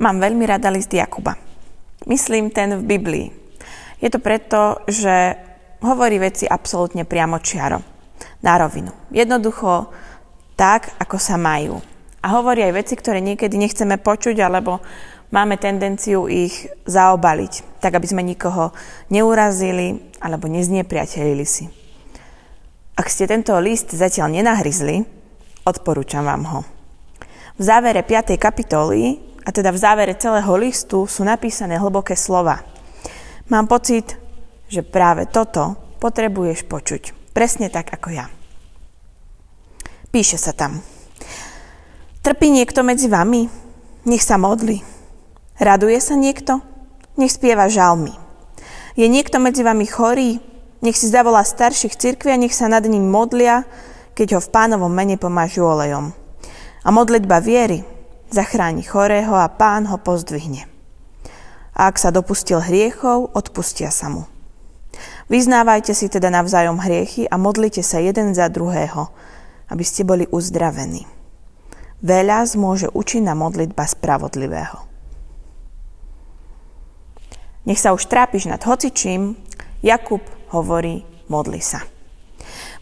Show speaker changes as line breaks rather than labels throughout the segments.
Mám veľmi rada list Jakuba. Myslím ten v Biblii. Je to preto, že hovorí veci absolútne priamo čiaro. Na rovinu. Jednoducho tak, ako sa majú. A hovorí aj veci, ktoré niekedy nechceme počuť, alebo máme tendenciu ich zaobaliť, tak aby sme nikoho neurazili alebo neznepriatelili si. Ak ste tento list zatiaľ nenahryzli, odporúčam vám ho. V závere 5. kapitoly a teda v závere celého listu sú napísané hlboké slova. Mám pocit, že práve toto potrebuješ počuť. Presne tak ako ja. Píše sa tam. Trpí niekto medzi vami? Nech sa modli. Raduje sa niekto? Nech spieva žalmy. Je niekto medzi vami chorý? Nech si zavolá starších cirkvi a nech sa nad ním modlia, keď ho v pánovom mene pomážu olejom. A modlitba viery zachráni chorého a pán ho pozdvihne. A ak sa dopustil hriechov, odpustia sa mu. Vyznávajte si teda navzájom hriechy a modlite sa jeden za druhého, aby ste boli uzdravení. Veľa zmôže účinná modlitba spravodlivého. Nech sa už trápiš nad hocičím, Jakub hovorí, modli sa.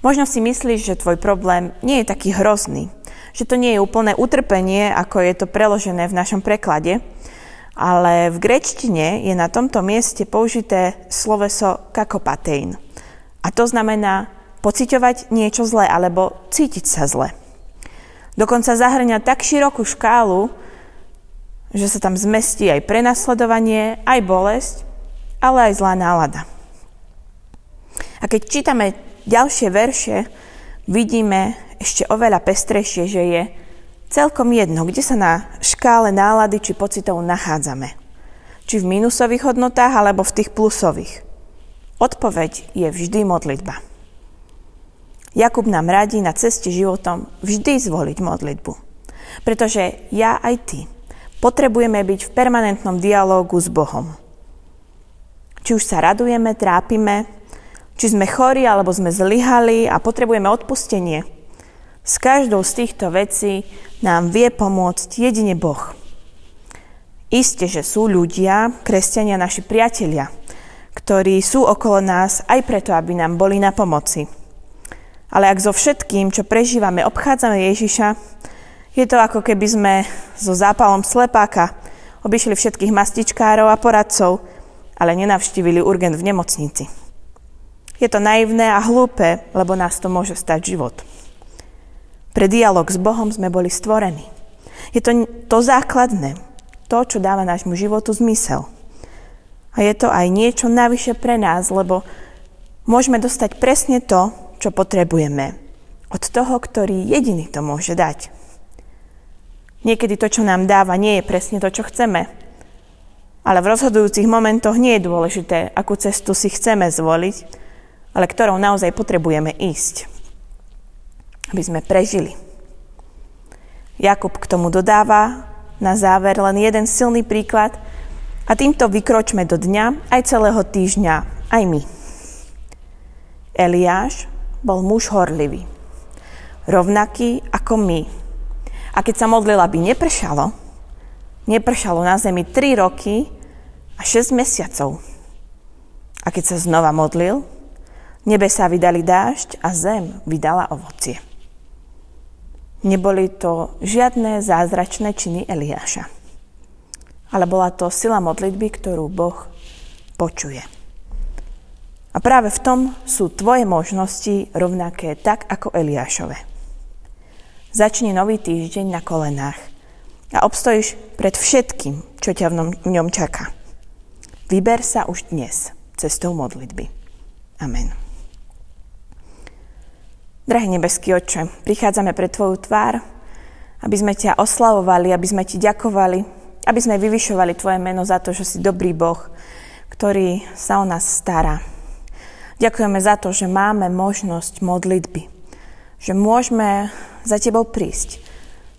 Možno si myslíš, že tvoj problém nie je taký hrozný, že to nie je úplné utrpenie, ako je to preložené v našom preklade, ale v grečtine je na tomto mieste použité sloveso kakopatein. A to znamená pociťovať niečo zlé alebo cítiť sa zle. Dokonca zahrňa tak širokú škálu, že sa tam zmestí aj prenasledovanie, aj bolesť, ale aj zlá nálada. A keď čítame ďalšie verše, vidíme, ešte oveľa pestrejšie, že je celkom jedno, kde sa na škále nálady či pocitov nachádzame. Či v minusových hodnotách, alebo v tých plusových. Odpoveď je vždy modlitba. Jakub nám radí na ceste životom vždy zvoliť modlitbu. Pretože ja aj ty potrebujeme byť v permanentnom dialógu s Bohom. Či už sa radujeme, trápime, či sme chorí alebo sme zlyhali a potrebujeme odpustenie – s každou z týchto vecí nám vie pomôcť jedine Boh. Isté, že sú ľudia, kresťania, naši priatelia, ktorí sú okolo nás aj preto, aby nám boli na pomoci. Ale ak so všetkým, čo prežívame, obchádzame Ježiša, je to ako keby sme so zápalom slepáka obišli všetkých mastičkárov a poradcov, ale nenavštívili urgent v nemocnici. Je to naivné a hlúpe, lebo nás to môže stať život. Pre dialog s Bohom sme boli stvorení. Je to to základné, to, čo dáva nášmu životu zmysel. A je to aj niečo navyše pre nás, lebo môžeme dostať presne to, čo potrebujeme. Od toho, ktorý jediný to môže dať. Niekedy to, čo nám dáva, nie je presne to, čo chceme. Ale v rozhodujúcich momentoch nie je dôležité, akú cestu si chceme zvoliť, ale ktorou naozaj potrebujeme ísť aby sme prežili. Jakub k tomu dodáva na záver len jeden silný príklad a týmto vykročme do dňa aj celého týždňa, aj my. Eliáš bol muž horlivý, rovnaký ako my. A keď sa modlil, aby nepršalo, nepršalo na zemi 3 roky a 6 mesiacov. A keď sa znova modlil, nebesá vydali dážď a zem vydala ovocie. Neboli to žiadne zázračné činy Eliáša. Ale bola to sila modlitby, ktorú Boh počuje. A práve v tom sú tvoje možnosti rovnaké tak ako Eliášove. Začni nový týždeň na kolenách a obstojíš pred všetkým, čo ťa v ňom čaká. Vyber sa už dnes cestou modlitby. Amen. Drahý nebeský oče, prichádzame pre Tvoju tvár, aby sme ťa oslavovali, aby sme Ti ďakovali, aby sme vyvyšovali Tvoje meno za to, že si dobrý Boh, ktorý sa o nás stará. Ďakujeme za to, že máme možnosť modlitby, že môžeme za Tebou prísť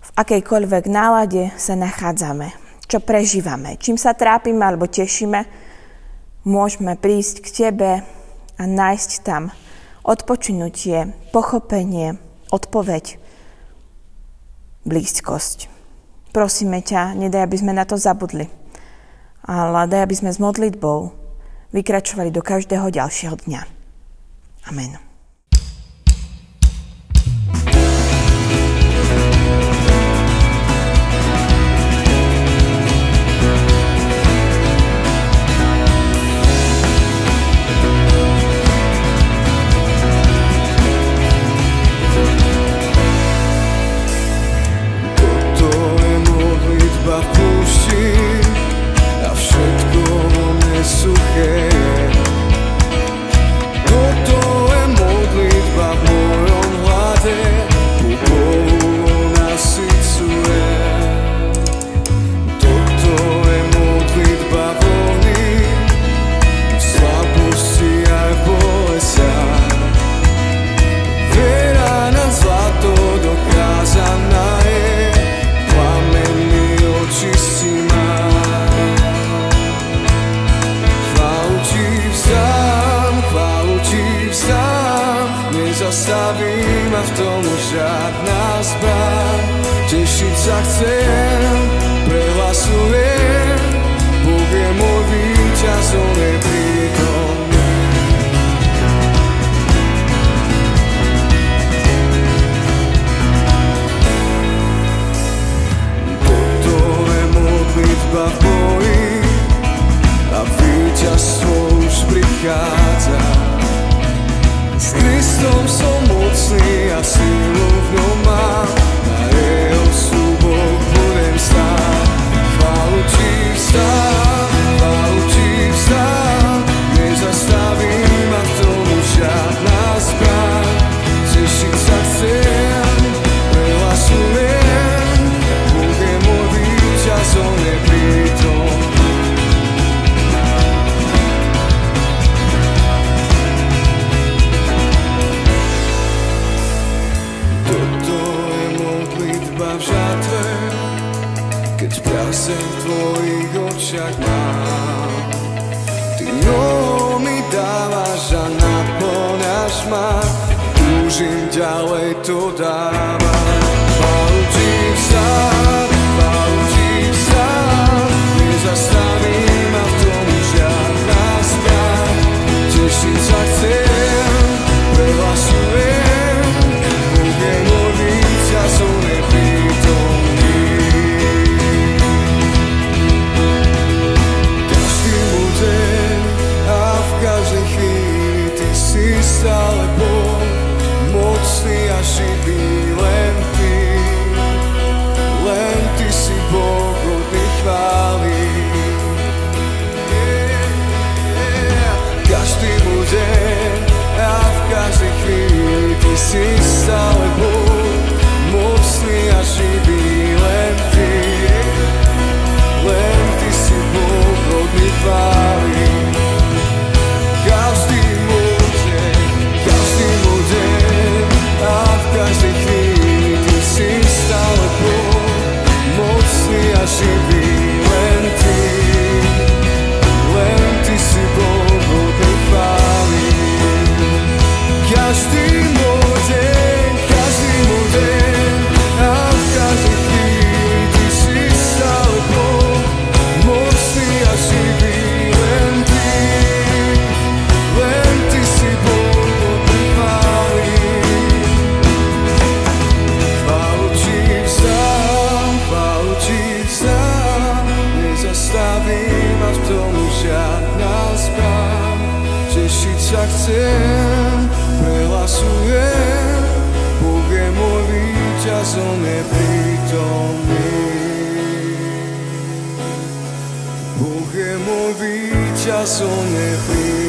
v akejkoľvek nálade sa nachádzame, čo prežívame, čím sa trápime alebo tešíme, môžeme prísť k Tebe a nájsť tam odpočinutie, pochopenie, odpoveď, blízkosť. Prosíme ťa, nedaj, aby sme na to zabudli, ale daj, aby sme s modlitbou vykračovali do každého ďalšieho dňa. Amen.
Boh je môj to die. Je prítomný.